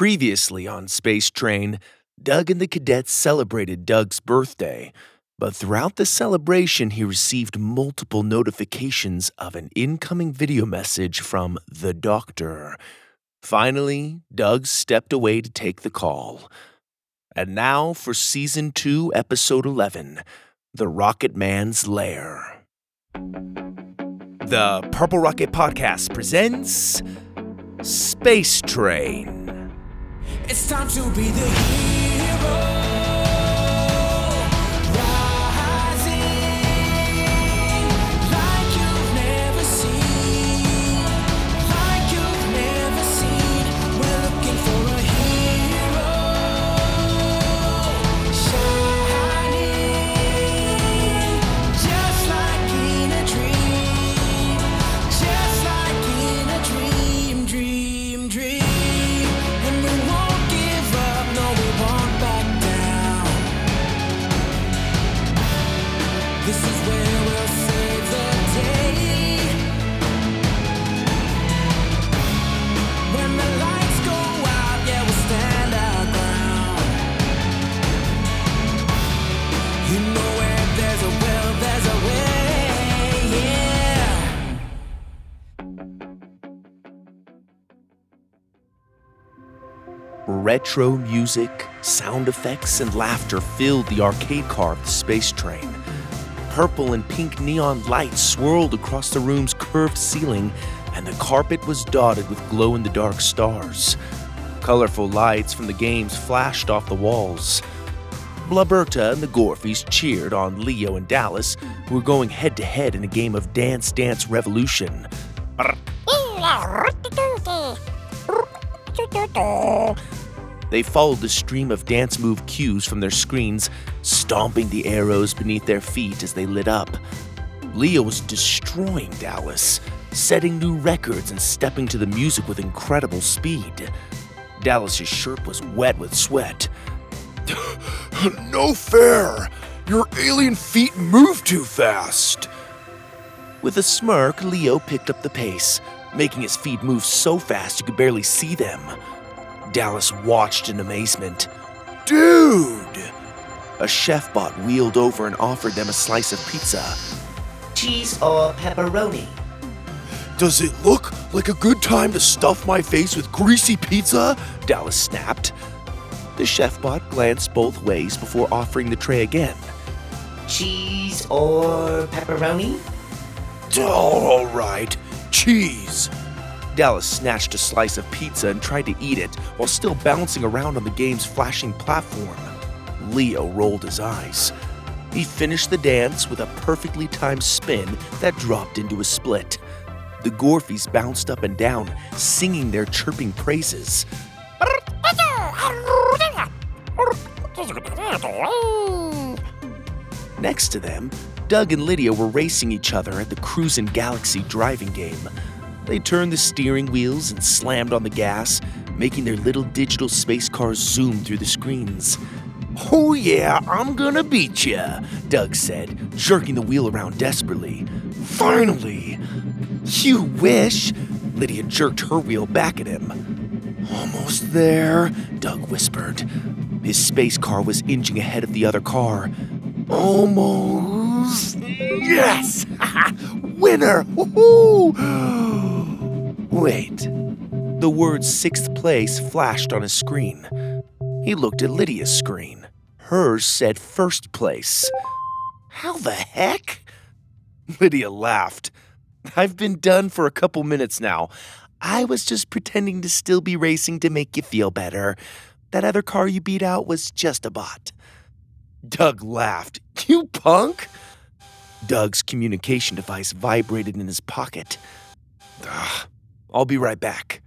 Previously on Space Train, Doug and the cadets celebrated Doug's birthday, but throughout the celebration, he received multiple notifications of an incoming video message from the doctor. Finally, Doug stepped away to take the call. And now for Season 2, Episode 11 The Rocket Man's Lair. The Purple Rocket Podcast presents Space Train. It's time to be the hero. Retro music, sound effects, and laughter filled the arcade car of the space train. Purple and pink neon lights swirled across the room's curved ceiling, and the carpet was dotted with glow in the dark stars. Colorful lights from the games flashed off the walls. Blaberta and the Gorfies cheered on Leo and Dallas, who were going head to head in a game of Dance Dance Revolution. They followed the stream of dance move cues from their screens, stomping the arrows beneath their feet as they lit up. Leo was destroying Dallas, setting new records and stepping to the music with incredible speed. Dallas's shirt was wet with sweat. no fair! Your alien feet move too fast! With a smirk, Leo picked up the pace, making his feet move so fast you could barely see them. Dallas watched in amazement. Dude! A chef bot wheeled over and offered them a slice of pizza. cheese or pepperoni. Does it look like a good time to stuff my face with greasy pizza? Dallas snapped. The chef bot glanced both ways before offering the tray again. Cheese or pepperoni? All right, cheese. Dallas snatched a slice of pizza and tried to eat it while still bouncing around on the game's flashing platform. Leo rolled his eyes. He finished the dance with a perfectly timed spin that dropped into a split. The Gorfies bounced up and down, singing their chirping praises. Next to them, Doug and Lydia were racing each other at the Cruisin' Galaxy driving game. They turned the steering wheels and slammed on the gas, making their little digital space cars zoom through the screens. Oh, yeah, I'm gonna beat ya, Doug said, jerking the wheel around desperately. Finally! You wish! Lydia jerked her wheel back at him. Almost there, Doug whispered. His space car was inching ahead of the other car. Almost. Yes! Winner! Woohoo! Wait. The word sixth place flashed on his screen. He looked at Lydia's screen. Hers said first place. How the heck? Lydia laughed. I've been done for a couple minutes now. I was just pretending to still be racing to make you feel better. That other car you beat out was just a bot. Doug laughed. You punk? Doug's communication device vibrated in his pocket. "Ugh, I'll be right back.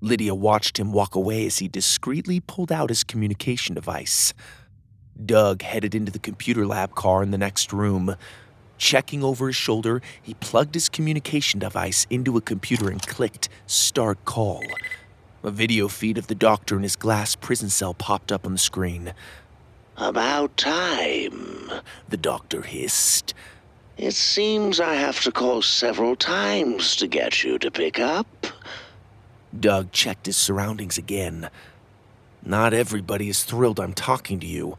Lydia watched him walk away as he discreetly pulled out his communication device. Doug headed into the computer lab car in the next room. Checking over his shoulder, he plugged his communication device into a computer and clicked Start Call. A video feed of the doctor in his glass prison cell popped up on the screen. About time, the doctor hissed. It seems I have to call several times to get you to pick up. Doug checked his surroundings again. Not everybody is thrilled I'm talking to you.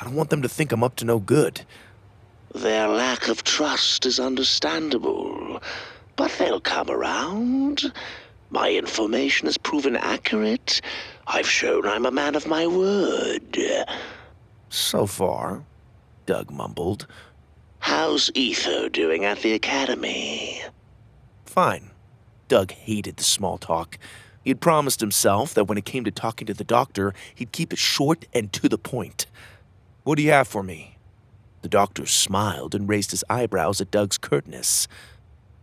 I don't want them to think I'm up to no good. Their lack of trust is understandable, but they'll come around. My information has proven accurate. I've shown I'm a man of my word. So far, Doug mumbled. How's Etho doing at the academy? Fine. Doug hated the small talk. He had promised himself that when it came to talking to the doctor, he'd keep it short and to the point. What do you have for me? The doctor smiled and raised his eyebrows at Doug's curtness.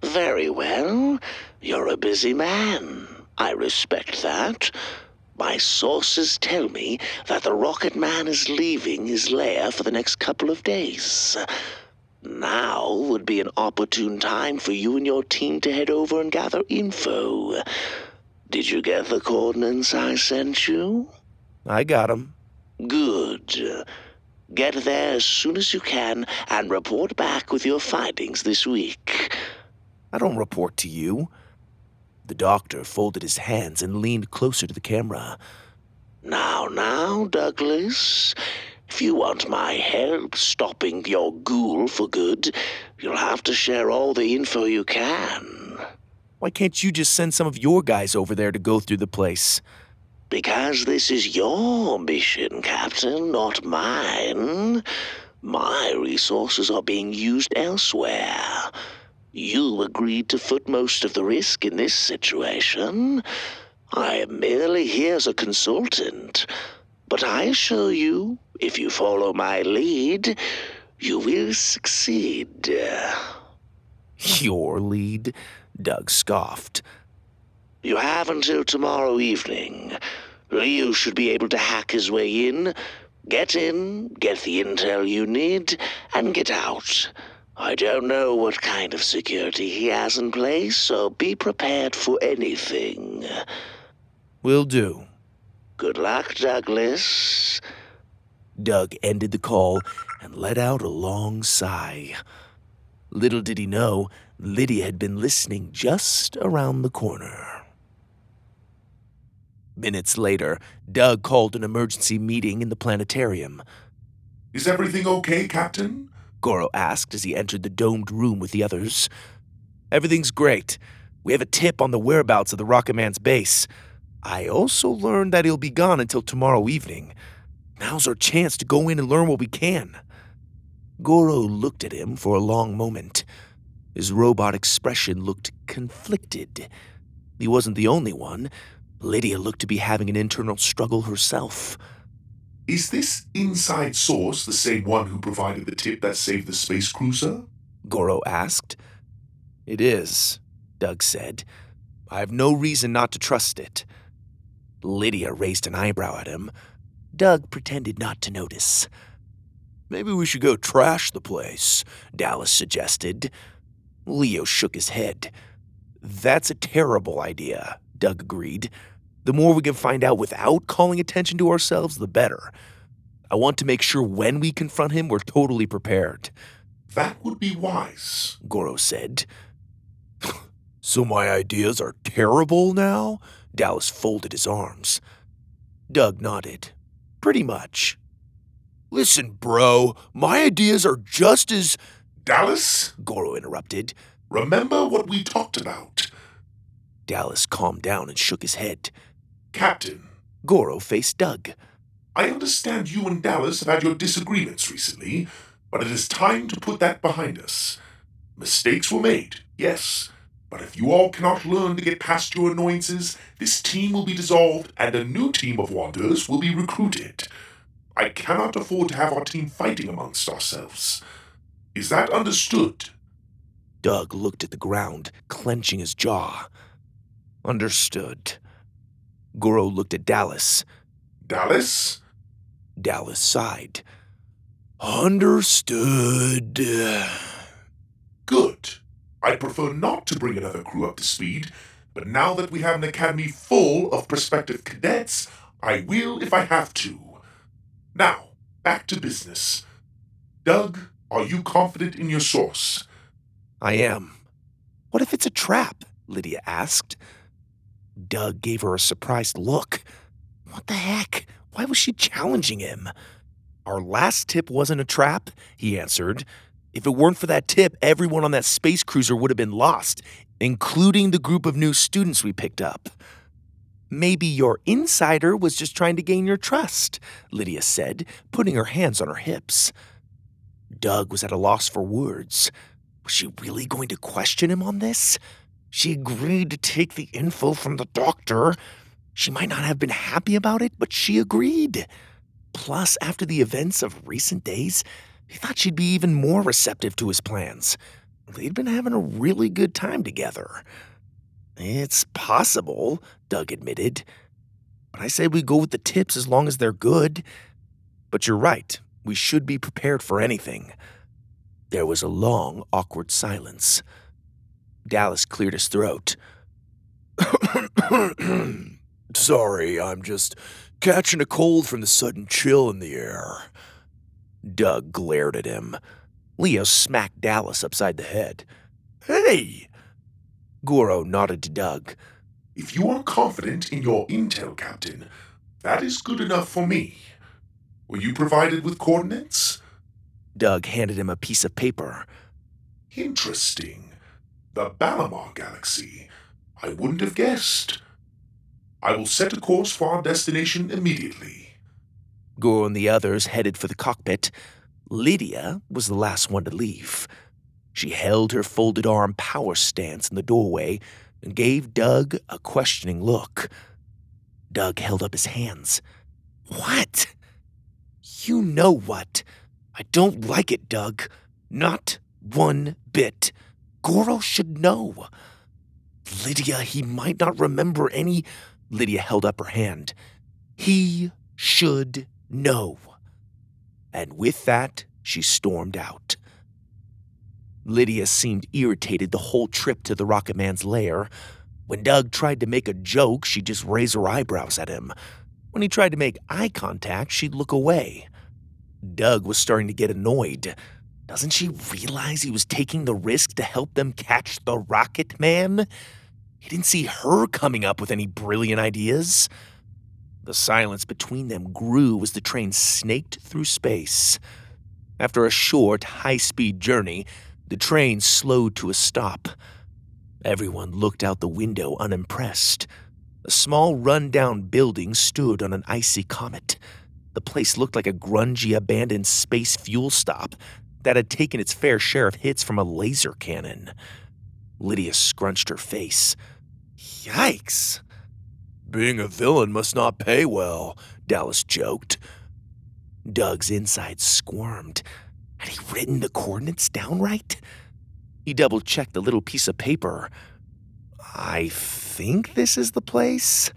Very well. You're a busy man. I respect that. My sources tell me that the Rocket Man is leaving his lair for the next couple of days. Now would be an opportune time for you and your team to head over and gather info. Did you get the coordinates I sent you? I got him. Good. Get there as soon as you can and report back with your findings this week. I don't report to you. The doctor folded his hands and leaned closer to the camera. Now, now, Douglas, if you want my help stopping your ghoul for good, you'll have to share all the info you can. Why can't you just send some of your guys over there to go through the place? Because this is your mission, Captain, not mine. My resources are being used elsewhere. You agreed to foot most of the risk in this situation. I am merely here as a consultant. But I assure you, if you follow my lead, you will succeed. Your lead? Doug scoffed. You have until tomorrow evening. Leo should be able to hack his way in. Get in, get the intel you need, and get out. I don't know what kind of security he has in place, so be prepared for anything. Will do. Good luck, Douglas. Doug ended the call and let out a long sigh. Little did he know, Lydia had been listening just around the corner. Minutes later, Doug called an emergency meeting in the planetarium. Is everything okay, Captain? Goro asked as he entered the domed room with the others. Everything's great. We have a tip on the whereabouts of the Rocket Man's base. I also learned that he'll be gone until tomorrow evening. Now's our chance to go in and learn what we can. Goro looked at him for a long moment. His robot expression looked conflicted. He wasn't the only one. Lydia looked to be having an internal struggle herself. Is this inside source the same one who provided the tip that saved the space cruiser? Goro asked. It is, Doug said. I have no reason not to trust it. Lydia raised an eyebrow at him. Doug pretended not to notice. Maybe we should go trash the place, Dallas suggested. Leo shook his head. That's a terrible idea, Doug agreed. The more we can find out without calling attention to ourselves, the better. I want to make sure when we confront him, we're totally prepared, That would be wise. Goro said. So my ideas are terrible now? Dallas folded his arms. Doug nodded. Pretty much. Listen, bro, my ideas are just as. Dallas, Goro interrupted. remember what we talked about. Dallas calmed down and shook his head. Captain, Goro faced Doug. I understand you and Dallas have had your disagreements recently, but it is time to put that behind us. Mistakes were made, yes, but if you all cannot learn to get past your annoyances, this team will be dissolved and a new team of Wanderers will be recruited. I cannot afford to have our team fighting amongst ourselves. Is that understood? Doug looked at the ground, clenching his jaw. Understood. Goro looked at Dallas. Dallas? Dallas sighed. Understood. Good. I'd prefer not to bring another crew up to speed, but now that we have an academy full of prospective cadets, I will if I have to. Now, back to business. Doug, are you confident in your source? I am. What if it's a trap? Lydia asked. Doug gave her a surprised look. What the heck? Why was she challenging him? Our last tip wasn't a trap, he answered. If it weren't for that tip, everyone on that space cruiser would have been lost, including the group of new students we picked up. Maybe your insider was just trying to gain your trust, Lydia said, putting her hands on her hips. Doug was at a loss for words. Was she really going to question him on this? She agreed to take the info from the doctor. She might not have been happy about it, but she agreed. Plus, after the events of recent days, he thought she'd be even more receptive to his plans. They'd been having a really good time together. It's possible, Doug admitted. But I say we go with the tips as long as they're good. But you're right, we should be prepared for anything. There was a long, awkward silence. Dallas cleared his throat. Sorry, I'm just catching a cold from the sudden chill in the air. Doug glared at him. Leo smacked Dallas upside the head. Hey! Goro nodded to Doug. If you are confident in your intel, Captain, that is good enough for me. Were you provided with coordinates? Doug handed him a piece of paper. Interesting. The Balamar Galaxy. I wouldn't have guessed. I will set a course for our destination immediately. Goro and the others headed for the cockpit. Lydia was the last one to leave. She held her folded arm power stance in the doorway and gave Doug a questioning look. Doug held up his hands. What? You know what? I don't like it, Doug. Not one bit. Goro should know. Lydia, he might not remember any. Lydia held up her hand. He should know. And with that, she stormed out. Lydia seemed irritated the whole trip to the Rocket Man's lair. When Doug tried to make a joke, she'd just raise her eyebrows at him. When he tried to make eye contact, she'd look away. Doug was starting to get annoyed. Doesn't she realize he was taking the risk to help them catch the Rocket Man? He didn't see her coming up with any brilliant ideas. The silence between them grew as the train snaked through space. After a short, high speed journey, the train slowed to a stop. Everyone looked out the window unimpressed. A small, run-down building stood on an icy comet. The place looked like a grungy, abandoned space fuel stop that had taken its fair share of hits from a laser cannon. Lydia scrunched her face. Yikes! Being a villain must not pay well, Dallas joked. Doug's insides squirmed. Had he written the coordinates down right? He double checked the little piece of paper. I think this is the place.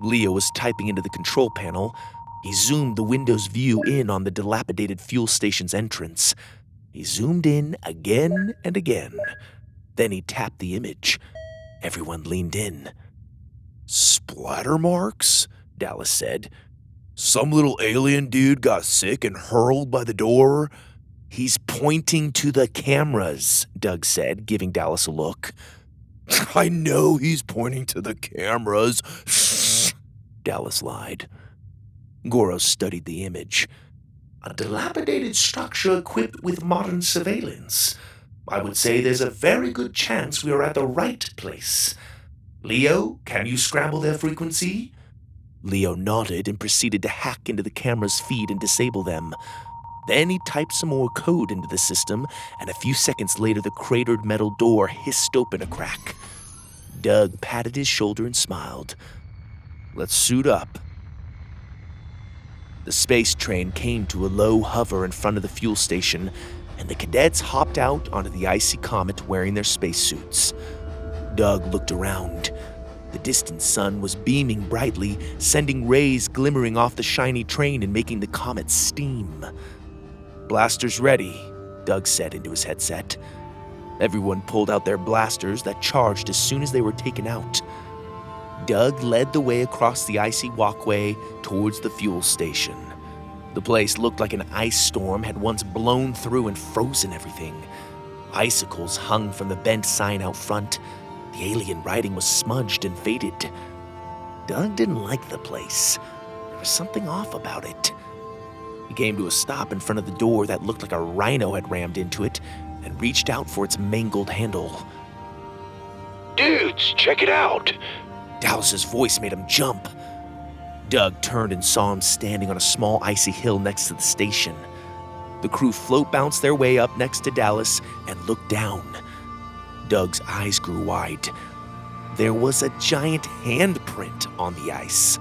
Leo was typing into the control panel. He zoomed the window's view in on the dilapidated fuel station's entrance. He zoomed in again and again. Then he tapped the image. Everyone leaned in. Splatter marks? Dallas said. Some little alien dude got sick and hurled by the door. He's pointing to the cameras, Doug said, giving Dallas a look. I know he's pointing to the cameras. Dallas lied. Goro studied the image. A dilapidated structure equipped with modern surveillance. I would say there's a very good chance we are at the right place. Leo, can you scramble their frequency? Leo nodded and proceeded to hack into the camera's feed and disable them. Then he typed some more code into the system, and a few seconds later, the cratered metal door hissed open a crack. Doug patted his shoulder and smiled. Let's suit up. The space train came to a low hover in front of the fuel station, and the cadets hopped out onto the icy comet wearing their spacesuits. Doug looked around. The distant sun was beaming brightly, sending rays glimmering off the shiny train and making the comet steam. Blasters ready, Doug said into his headset. Everyone pulled out their blasters that charged as soon as they were taken out. Doug led the way across the icy walkway towards the fuel station. The place looked like an ice storm had once blown through and frozen everything. Icicles hung from the bent sign out front. The alien writing was smudged and faded. Doug didn't like the place. There was something off about it. He came to a stop in front of the door that looked like a rhino had rammed into it and reached out for its mangled handle. Dudes, check it out. Dallas's voice made him jump. Doug turned and saw him standing on a small icy hill next to the station. The crew float bounced their way up next to Dallas and looked down. Doug's eyes grew wide. There was a giant handprint on the ice.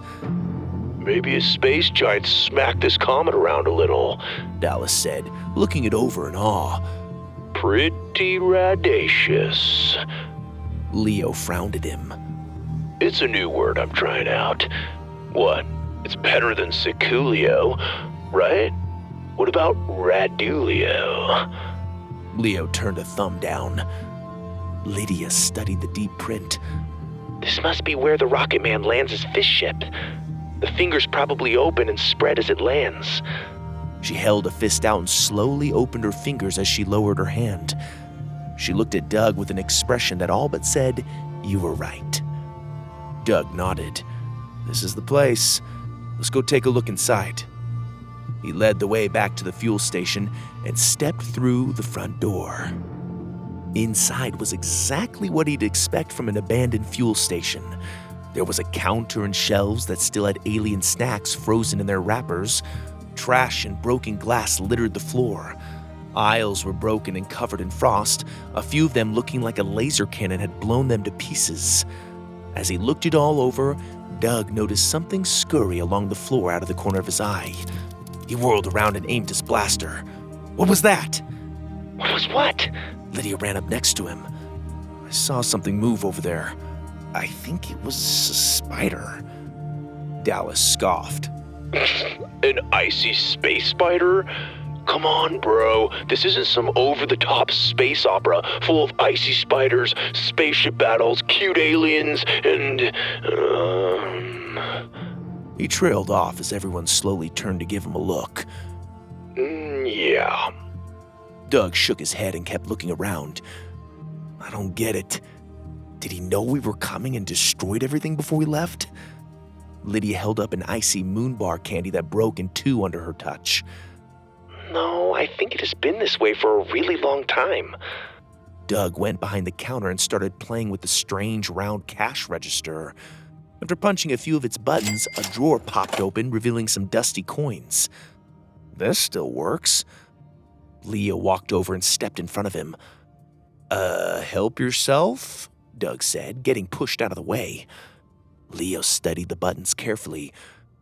Maybe a space giant smacked this comet around a little. Dallas said, looking it over in awe. Pretty radacious. Leo frowned at him. It's a new word I'm trying out. What? It's better than Siculio, right? What about Radulio? Leo turned a thumb down. Lydia studied the deep print. This must be where the Rocket Man lands his fist ship. The fingers probably open and spread as it lands. She held a fist out and slowly opened her fingers as she lowered her hand. She looked at Doug with an expression that all but said, You were right. Doug nodded. This is the place. Let's go take a look inside. He led the way back to the fuel station and stepped through the front door. Inside was exactly what he'd expect from an abandoned fuel station. There was a counter and shelves that still had alien snacks frozen in their wrappers. Trash and broken glass littered the floor. Aisles were broken and covered in frost, a few of them looking like a laser cannon had blown them to pieces. As he looked it all over, Doug noticed something scurry along the floor out of the corner of his eye. He whirled around and aimed his blaster. What was that? What was what? Lydia ran up next to him. I saw something move over there. I think it was a spider. Dallas scoffed. An icy space spider? Come on, bro. This isn't some over the top space opera full of icy spiders, spaceship battles, cute aliens, and. Um, He trailed off as everyone slowly turned to give him a look. mm, yeah. Doug shook his head and kept looking around. I don't get it. Did he know we were coming and destroyed everything before we left? Lydia held up an icy moon bar candy that broke in two under her touch. No, I think it has been this way for a really long time. Doug went behind the counter and started playing with the strange round cash register. After punching a few of its buttons, a drawer popped open, revealing some dusty coins. This still works. Leo walked over and stepped in front of him. Uh, help yourself? Doug said, getting pushed out of the way. Leo studied the buttons carefully.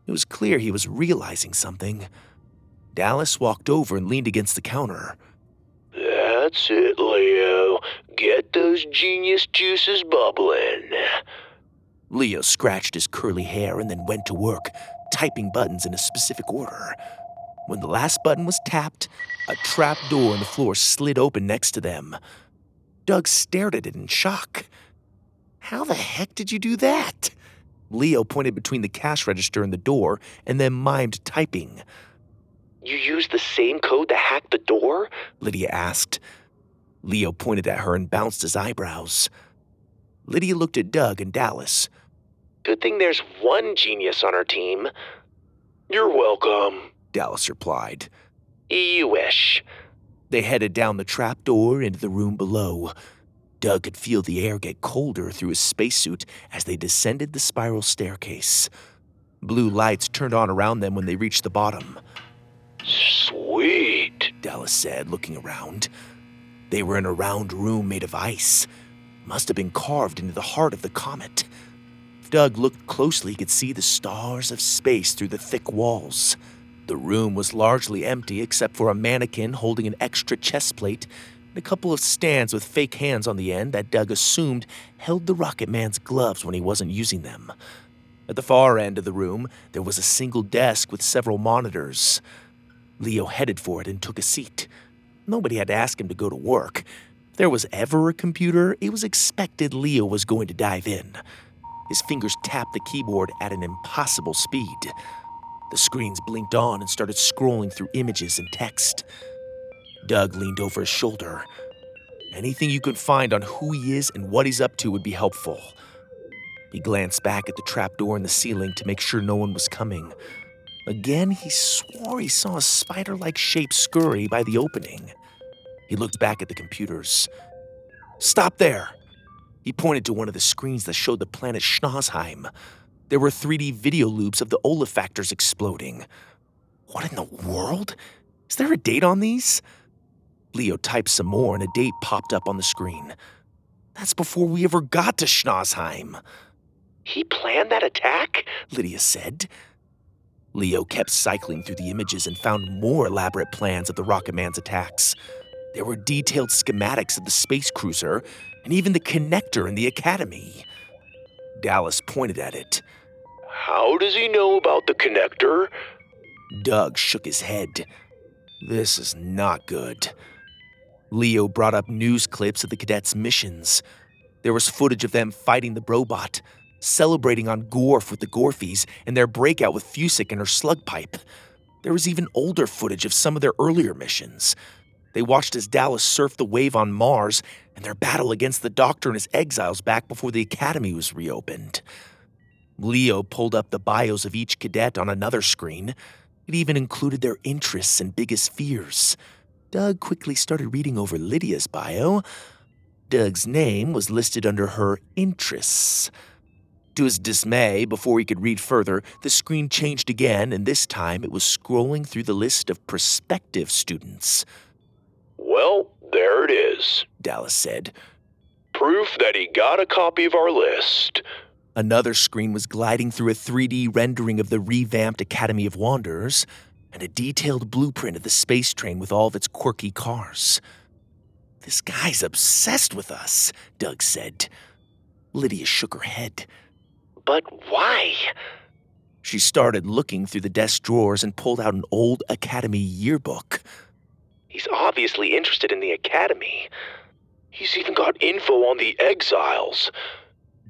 It was clear he was realizing something. Dallas walked over and leaned against the counter. That's it, Leo. Get those genius juices bubbling. Leo scratched his curly hair and then went to work, typing buttons in a specific order. When the last button was tapped, a trap door in the floor slid open next to them. Doug stared at it in shock. How the heck did you do that? Leo pointed between the cash register and the door and then mimed typing. You used the same code to hack the door? Lydia asked. Leo pointed at her and bounced his eyebrows. Lydia looked at Doug and Dallas. Good thing there's one genius on our team. You're welcome. Dallas replied. You wish. They headed down the trapdoor into the room below. Doug could feel the air get colder through his spacesuit as they descended the spiral staircase. Blue lights turned on around them when they reached the bottom. Sweet. Dallas said, looking around. They were in a round room made of ice. Must have been carved into the heart of the comet. If Doug looked closely, he could see the stars of space through the thick walls. The room was largely empty except for a mannequin holding an extra chest plate and a couple of stands with fake hands on the end that Doug assumed held the Rocket Man's gloves when he wasn't using them. At the far end of the room, there was a single desk with several monitors. Leo headed for it and took a seat. Nobody had to ask him to go to work. If there was ever a computer, it was expected Leo was going to dive in. His fingers tapped the keyboard at an impossible speed. The screens blinked on and started scrolling through images and text. Doug leaned over his shoulder. Anything you could find on who he is and what he's up to would be helpful. He glanced back at the trapdoor in the ceiling to make sure no one was coming. Again, he swore he saw a spider like shape scurry by the opening. He looked back at the computers. Stop there! He pointed to one of the screens that showed the planet Schnauzheim. There were 3D video loops of the olefactors exploding. What in the world? Is there a date on these? Leo typed some more and a date popped up on the screen. That's before we ever got to Schnauzheim, He planned that attack? Lydia said. Leo kept cycling through the images and found more elaborate plans of the Rocket Man's attacks. There were detailed schematics of the space cruiser and even the connector in the Academy. Dallas pointed at it. How does he know about the connector? Doug shook his head. This is not good. Leo brought up news clips of the cadets' missions. There was footage of them fighting the robot, celebrating on Gorf with the Gorfies, and their breakout with Fusik and her slug pipe. There was even older footage of some of their earlier missions. They watched as Dallas surfed the wave on Mars and their battle against the Doctor and his exiles back before the Academy was reopened. Leo pulled up the bios of each cadet on another screen. It even included their interests and biggest fears. Doug quickly started reading over Lydia's bio. Doug's name was listed under her interests. To his dismay, before he could read further, the screen changed again, and this time it was scrolling through the list of prospective students. There it is. Dallas said. Proof that he got a copy of our list. Another screen was gliding through a 3D rendering of the revamped Academy of Wanderers and a detailed blueprint of the space train with all of its quirky cars. This guy's obsessed with us, Doug said. Lydia shook her head. But why? She started looking through the desk drawers and pulled out an old Academy yearbook. He's obviously interested in the Academy. He's even got info on the exiles.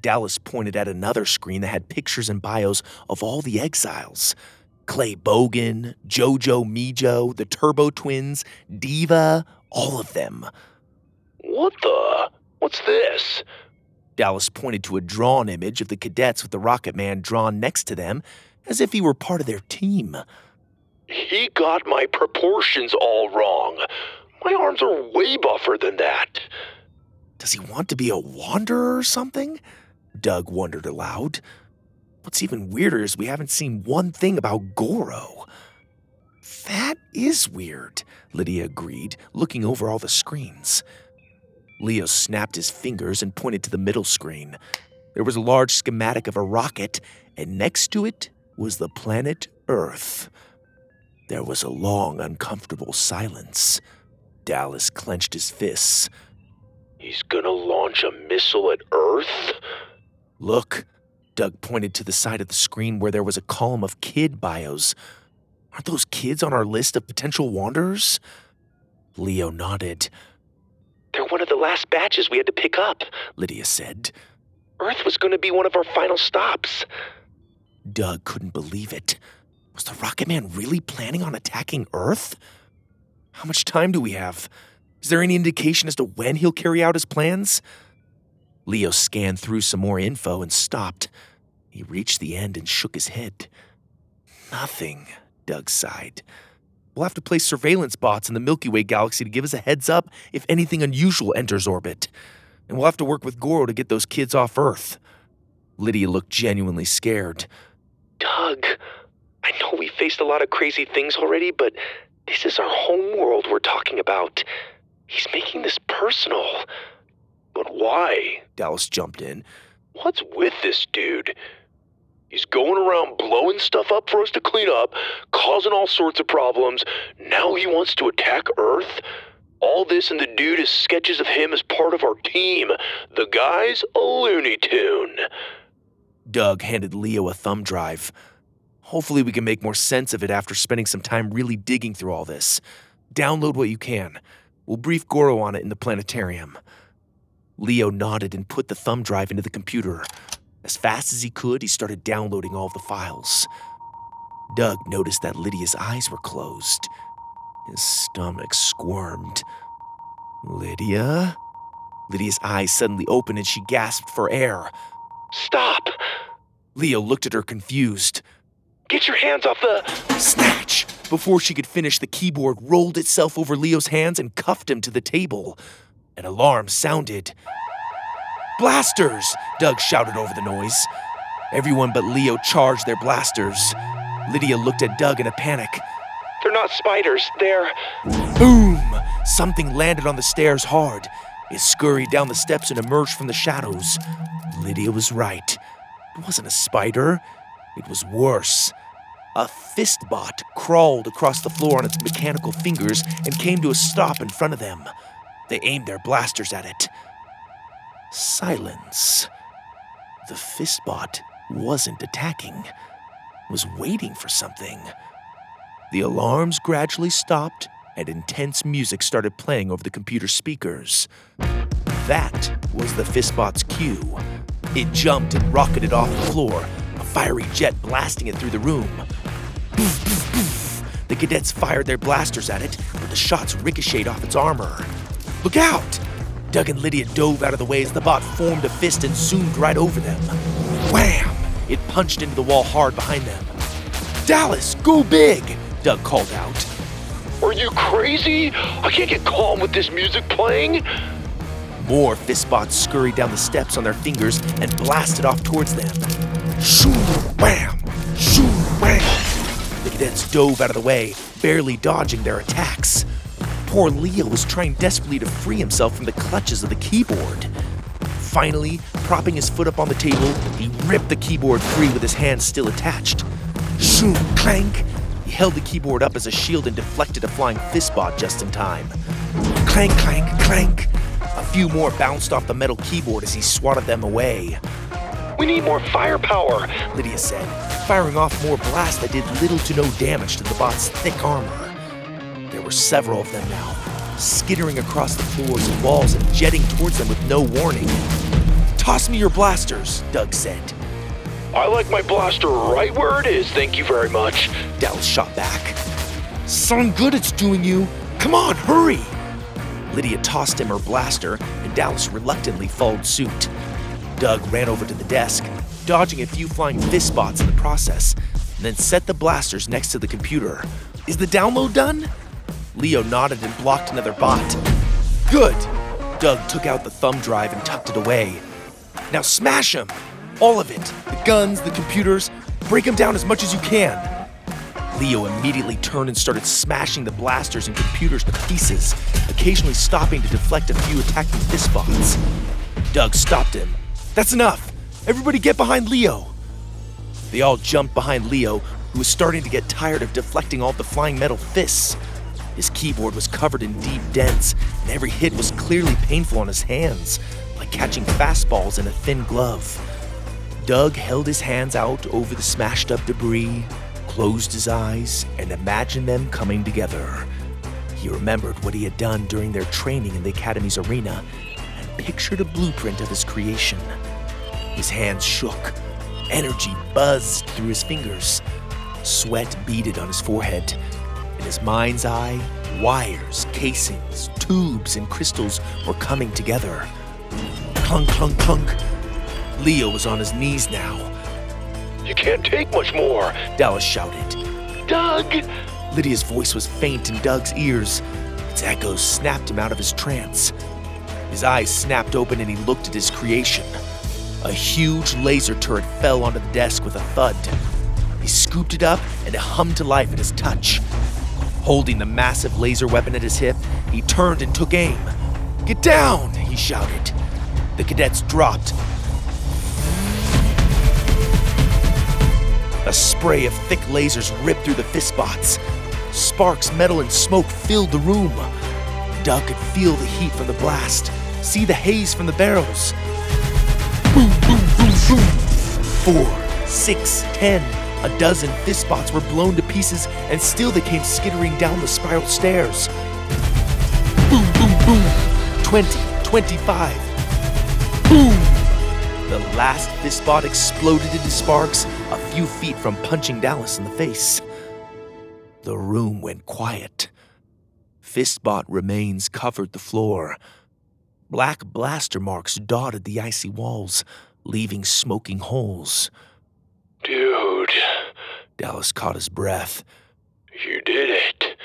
Dallas pointed at another screen that had pictures and bios of all the exiles Clay Bogan, Jojo Mijo, the Turbo Twins, Diva, all of them. What the? What's this? Dallas pointed to a drawn image of the cadets with the Rocket Man drawn next to them, as if he were part of their team. He got my proportions all wrong. My arms are way buffer than that. Does he want to be a wanderer or something? Doug wondered aloud. What's even weirder is we haven't seen one thing about Goro. That is weird, Lydia agreed, looking over all the screens. Leo snapped his fingers and pointed to the middle screen. There was a large schematic of a rocket, and next to it was the planet Earth. There was a long, uncomfortable silence. Dallas clenched his fists. He's gonna launch a missile at Earth? Look, Doug pointed to the side of the screen where there was a column of kid bios. Aren't those kids on our list of potential wanderers? Leo nodded. They're one of the last batches we had to pick up. Lydia said. Earth was gonna be one of our final stops. Doug couldn't believe it. Was the Rocket Man really planning on attacking Earth? How much time do we have? Is there any indication as to when he'll carry out his plans? Leo scanned through some more info and stopped. He reached the end and shook his head. Nothing, Doug sighed. We'll have to place surveillance bots in the Milky Way galaxy to give us a heads up if anything unusual enters orbit. And we'll have to work with Goro to get those kids off Earth. Lydia looked genuinely scared. Doug, I know we faced a lot of crazy things already, but this is our home world we're talking about. He's making this personal. But why? Dallas jumped in. What's with this dude? He's going around blowing stuff up for us to clean up, causing all sorts of problems. Now he wants to attack Earth? All this and the dude is sketches of him as part of our team. The guy's a Looney Tune. Doug handed Leo a thumb drive. Hopefully, we can make more sense of it after spending some time really digging through all this. Download what you can. We'll brief Goro on it in the planetarium. Leo nodded and put the thumb drive into the computer. As fast as he could, he started downloading all the files. Doug noticed that Lydia's eyes were closed. His stomach squirmed. Lydia? Lydia's eyes suddenly opened and she gasped for air. Stop! Leo looked at her confused. Get your hands off the. Snatch! Before she could finish, the keyboard rolled itself over Leo's hands and cuffed him to the table. An alarm sounded. Blasters! Doug shouted over the noise. Everyone but Leo charged their blasters. Lydia looked at Doug in a panic. They're not spiders, they're. Boom! Something landed on the stairs hard. It scurried down the steps and emerged from the shadows. Lydia was right. It wasn't a spider, it was worse. A fistbot crawled across the floor on its mechanical fingers and came to a stop in front of them. They aimed their blasters at it. Silence. The fistbot wasn't attacking, was waiting for something. The alarms gradually stopped and intense music started playing over the computer speakers. That was the fistbot's cue. It jumped and rocketed off the floor, fiery jet blasting it through the room. The cadets fired their blasters at it, but the shots ricocheted off its armor. Look out! Doug and Lydia dove out of the way as the bot formed a fist and zoomed right over them. Wham! It punched into the wall hard behind them. Dallas, go big! Doug called out. Are you crazy? I can't get calm with this music playing. More fistbots scurried down the steps on their fingers and blasted off towards them. Shoo, wham! Shoo, wham! The cadets dove out of the way, barely dodging their attacks. Poor Leo was trying desperately to free himself from the clutches of the keyboard. Finally, propping his foot up on the table, he ripped the keyboard free with his hands still attached. Shoo, clank! He held the keyboard up as a shield and deflected a flying fistbot just in time. Clank, clank, clank! A few more bounced off the metal keyboard as he swatted them away. We need more firepower. Lydia said, firing off more blasts that did little to no damage to the bot's thick armor. There were several of them now, skittering across the floors and walls and jetting towards them with no warning. Toss me your blasters, Doug said. I like my blaster right where it is, thank you very much. Dallas shot back. Son, good it's doing you. Come on, hurry! Lydia tossed him her blaster, and Dallas reluctantly followed suit. Doug ran over to the desk, dodging a few flying fistbots in the process, and then set the blasters next to the computer. Is the download done? Leo nodded and blocked another bot. Good! Doug took out the thumb drive and tucked it away. Now smash them! All of it. The guns, the computers. Break them down as much as you can. Leo immediately turned and started smashing the blasters and computers to pieces, occasionally stopping to deflect a few attacking fistbots. Doug stopped him. That's enough! Everybody get behind Leo! They all jumped behind Leo, who was starting to get tired of deflecting all the flying metal fists. His keyboard was covered in deep dents, and every hit was clearly painful on his hands, like catching fastballs in a thin glove. Doug held his hands out over the smashed up debris, closed his eyes, and imagined them coming together. He remembered what he had done during their training in the Academy's arena pictured a blueprint of his creation. His hands shook, energy buzzed through his fingers, sweat beaded on his forehead. In his mind's eye, wires, casings, tubes, and crystals were coming together. Clunk, clunk, clunk. Leo was on his knees now. You can't take much more. Dallas shouted. Doug! Lydia's voice was faint in Doug's ears. Its echoes snapped him out of his trance. His eyes snapped open and he looked at his creation. A huge laser turret fell onto the desk with a thud. He scooped it up and it hummed to life at his touch. Holding the massive laser weapon at his hip, he turned and took aim. Get down, he shouted. The cadets dropped. A spray of thick lasers ripped through the fistbots. Sparks, metal, and smoke filled the room. Doug could feel the heat from the blast, see the haze from the barrels. Boom, boom, boom, boom. Four, six, ten. A dozen fistbots were blown to pieces, and still they came skittering down the spiral stairs. Boom, boom, boom. Twenty, twenty-five. Boom! The last fistbot exploded into sparks a few feet from punching Dallas in the face. The room went quiet. Fistbot remains covered the floor. Black blaster marks dotted the icy walls, leaving smoking holes. Dude, Dallas caught his breath. you did it.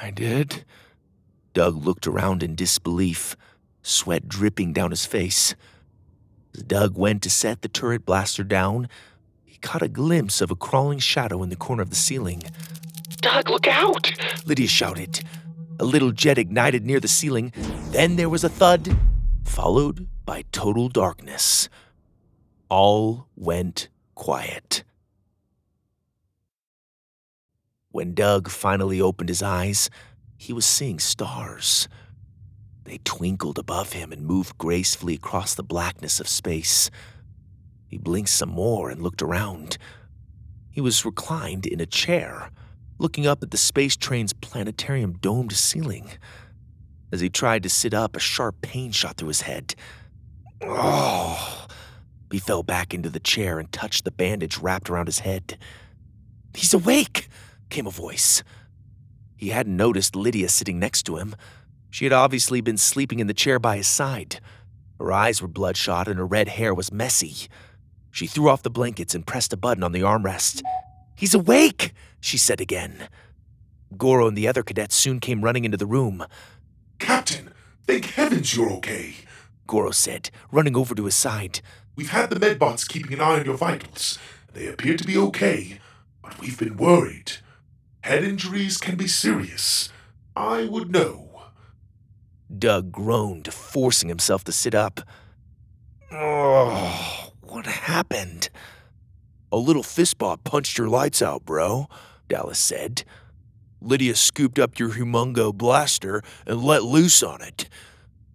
I did? Doug looked around in disbelief, sweat dripping down his face. As Doug went to set the turret blaster down, he caught a glimpse of a crawling shadow in the corner of the ceiling. Doug, look out! Lydia shouted. A little jet ignited near the ceiling. Then there was a thud, followed by total darkness. All went quiet. When Doug finally opened his eyes, he was seeing stars. They twinkled above him and moved gracefully across the blackness of space. He blinked some more and looked around. He was reclined in a chair, looking up at the space train's planetarium domed ceiling. As he tried to sit up, a sharp pain shot through his head. Oh! He fell back into the chair and touched the bandage wrapped around his head. He's awake! came a voice. He hadn't noticed Lydia sitting next to him. She had obviously been sleeping in the chair by his side. Her eyes were bloodshot and her red hair was messy. She threw off the blankets and pressed a button on the armrest. He's awake, she said again. Goro and the other cadets soon came running into the room. Captain, thank heavens you're okay. Goro said, running over to his side. We've had the medbots keeping an eye on your vitals. They appear to be okay, but we've been worried. Head injuries can be serious. I would know. Doug groaned, forcing himself to sit up. Oh, what happened? A little fistbot punched your lights out, bro, Dallas said. Lydia scooped up your humongo blaster and let loose on it.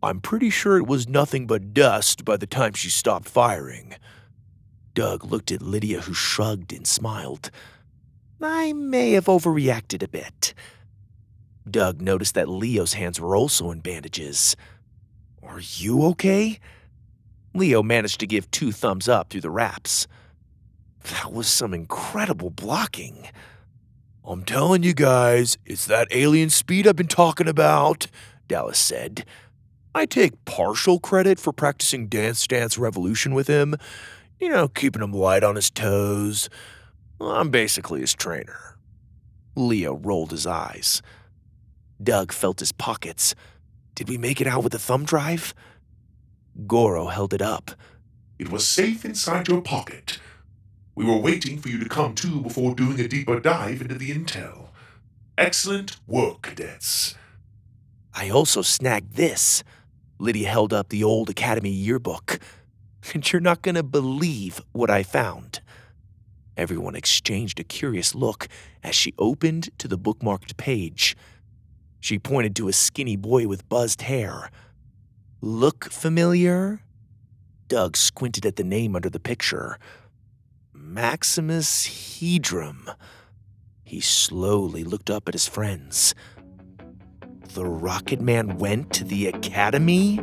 I'm pretty sure it was nothing but dust by the time she stopped firing. Doug looked at Lydia, who shrugged and smiled. I may have overreacted a bit. Doug noticed that Leo's hands were also in bandages. Are you okay? Leo managed to give two thumbs up through the wraps. That was some incredible blocking. I'm telling you guys, it's that alien speed I've been talking about, Dallas said. I take partial credit for practicing Dance Dance Revolution with him, you know, keeping him light on his toes. I'm basically his trainer. Leo rolled his eyes. Doug felt his pockets. Did we make it out with the thumb drive? Goro held it up. It was safe inside your pocket. We were waiting for you to come to before doing a deeper dive into the intel. Excellent work, cadets. I also snagged this. Lydia held up the old Academy yearbook. And you're not going to believe what I found. Everyone exchanged a curious look as she opened to the bookmarked page. She pointed to a skinny boy with buzzed hair. Look familiar? Doug squinted at the name under the picture. Maximus Hedrum. He slowly looked up at his friends. The Rocket Man went to the Academy?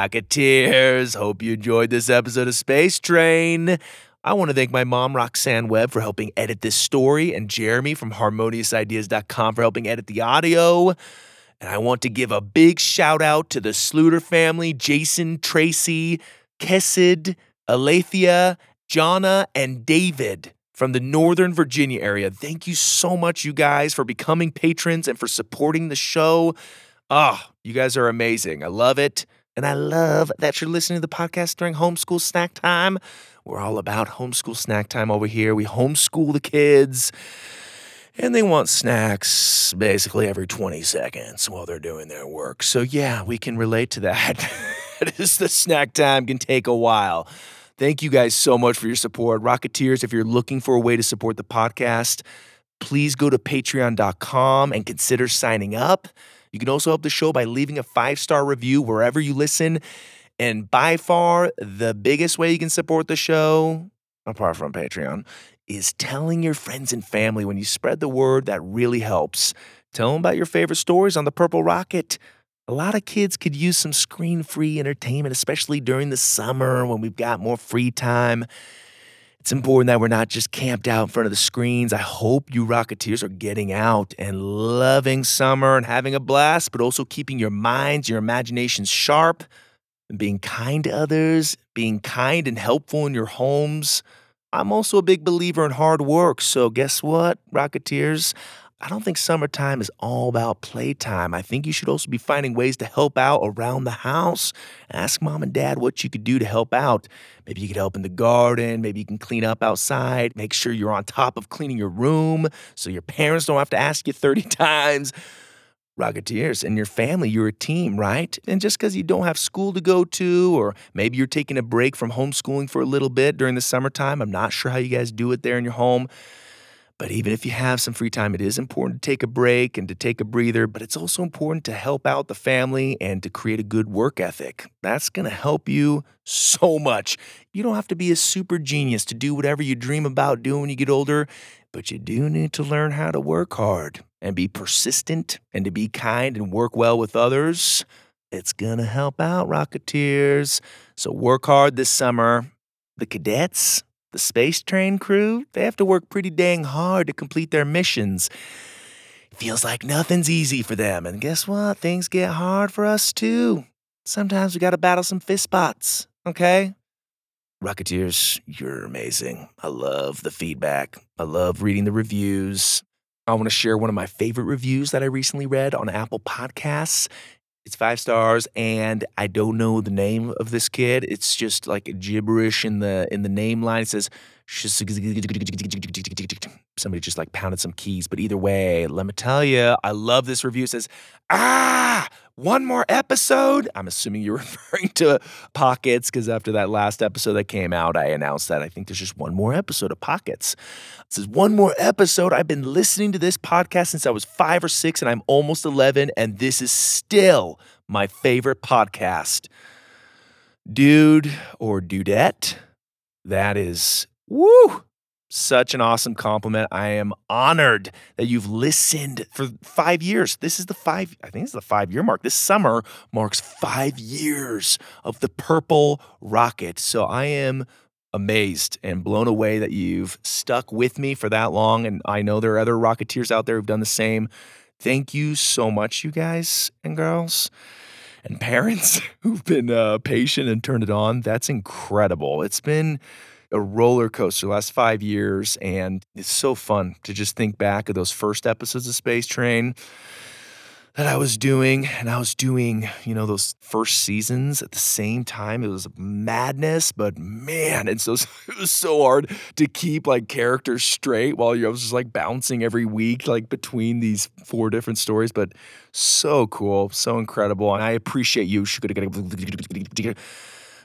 Rocketeers, hope you enjoyed this episode of Space Train. I want to thank my mom, Roxanne Webb, for helping edit this story, and Jeremy from harmoniousideas.com for helping edit the audio. And I want to give a big shout out to the Sluter family Jason, Tracy, Kessid, Alethea, Jonna and David from the Northern Virginia area. Thank you so much, you guys, for becoming patrons and for supporting the show. Ah, you guys are amazing. I love it. And I love that you're listening to the podcast during homeschool snack time. We're all about homeschool snack time over here. We homeschool the kids, and they want snacks basically every 20 seconds while they're doing their work. So, yeah, we can relate to that. it is the snack time can take a while. Thank you guys so much for your support. Rocketeers, if you're looking for a way to support the podcast, please go to patreon.com and consider signing up. You can also help the show by leaving a five star review wherever you listen. And by far, the biggest way you can support the show, apart from Patreon, is telling your friends and family. When you spread the word, that really helps. Tell them about your favorite stories on the Purple Rocket. A lot of kids could use some screen free entertainment, especially during the summer when we've got more free time. It's important that we're not just camped out in front of the screens. I hope you Rocketeers are getting out and loving summer and having a blast, but also keeping your minds, your imaginations sharp, and being kind to others, being kind and helpful in your homes. I'm also a big believer in hard work. So, guess what, Rocketeers? I don't think summertime is all about playtime. I think you should also be finding ways to help out around the house. Ask mom and dad what you could do to help out. Maybe you could help in the garden. Maybe you can clean up outside. Make sure you're on top of cleaning your room so your parents don't have to ask you 30 times. Rocketeers and your family, you're a team, right? And just because you don't have school to go to, or maybe you're taking a break from homeschooling for a little bit during the summertime, I'm not sure how you guys do it there in your home. But even if you have some free time, it is important to take a break and to take a breather. But it's also important to help out the family and to create a good work ethic. That's going to help you so much. You don't have to be a super genius to do whatever you dream about doing when you get older, but you do need to learn how to work hard and be persistent and to be kind and work well with others. It's going to help out, Rocketeers. So work hard this summer. The cadets, the space train crew, they have to work pretty dang hard to complete their missions. Feels like nothing's easy for them. And guess what? Things get hard for us too. Sometimes we got to battle some fistbots, okay? Rocketeers, you're amazing. I love the feedback. I love reading the reviews. I want to share one of my favorite reviews that I recently read on Apple Podcasts. It's five stars, and I don't know the name of this kid. It's just like gibberish in the in the name line. It says somebody just like pounded some keys. But either way, let me tell you, I love this review. It says, ah, one more episode. I'm assuming you're referring to Pockets because after that last episode that came out, I announced that I think there's just one more episode of Pockets. It says, one more episode. I've been listening to this podcast since I was five or six and I'm almost 11, and this is still my favorite podcast. Dude or dudette, that is, woo, such an awesome compliment. I am honored that you've listened for five years. This is the five, I think this is the five year mark. This summer marks five years of the Purple Rocket. So I am amazed and blown away that you've stuck with me for that long. And I know there are other Rocketeers out there who've done the same. Thank you so much, you guys and girls and parents who've been uh, patient and turned it on. That's incredible. It's been a roller coaster last five years, and it's so fun to just think back of those first episodes of Space Train that I was doing, and I was doing, you know, those first seasons at the same time. It was madness, but man, it's so it was so hard to keep like characters straight while you I was just like bouncing every week, like between these four different stories. But so cool, so incredible, and I appreciate you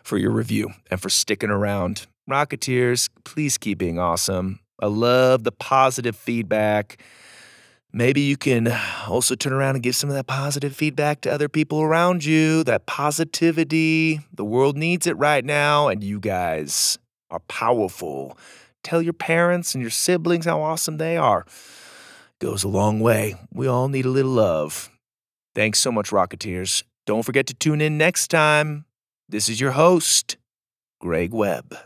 for your review and for sticking around. Rocketeers, please keep being awesome. I love the positive feedback. Maybe you can also turn around and give some of that positive feedback to other people around you. That positivity, the world needs it right now, and you guys are powerful. Tell your parents and your siblings how awesome they are. Goes a long way. We all need a little love. Thanks so much, Rocketeers. Don't forget to tune in next time. This is your host, Greg Webb.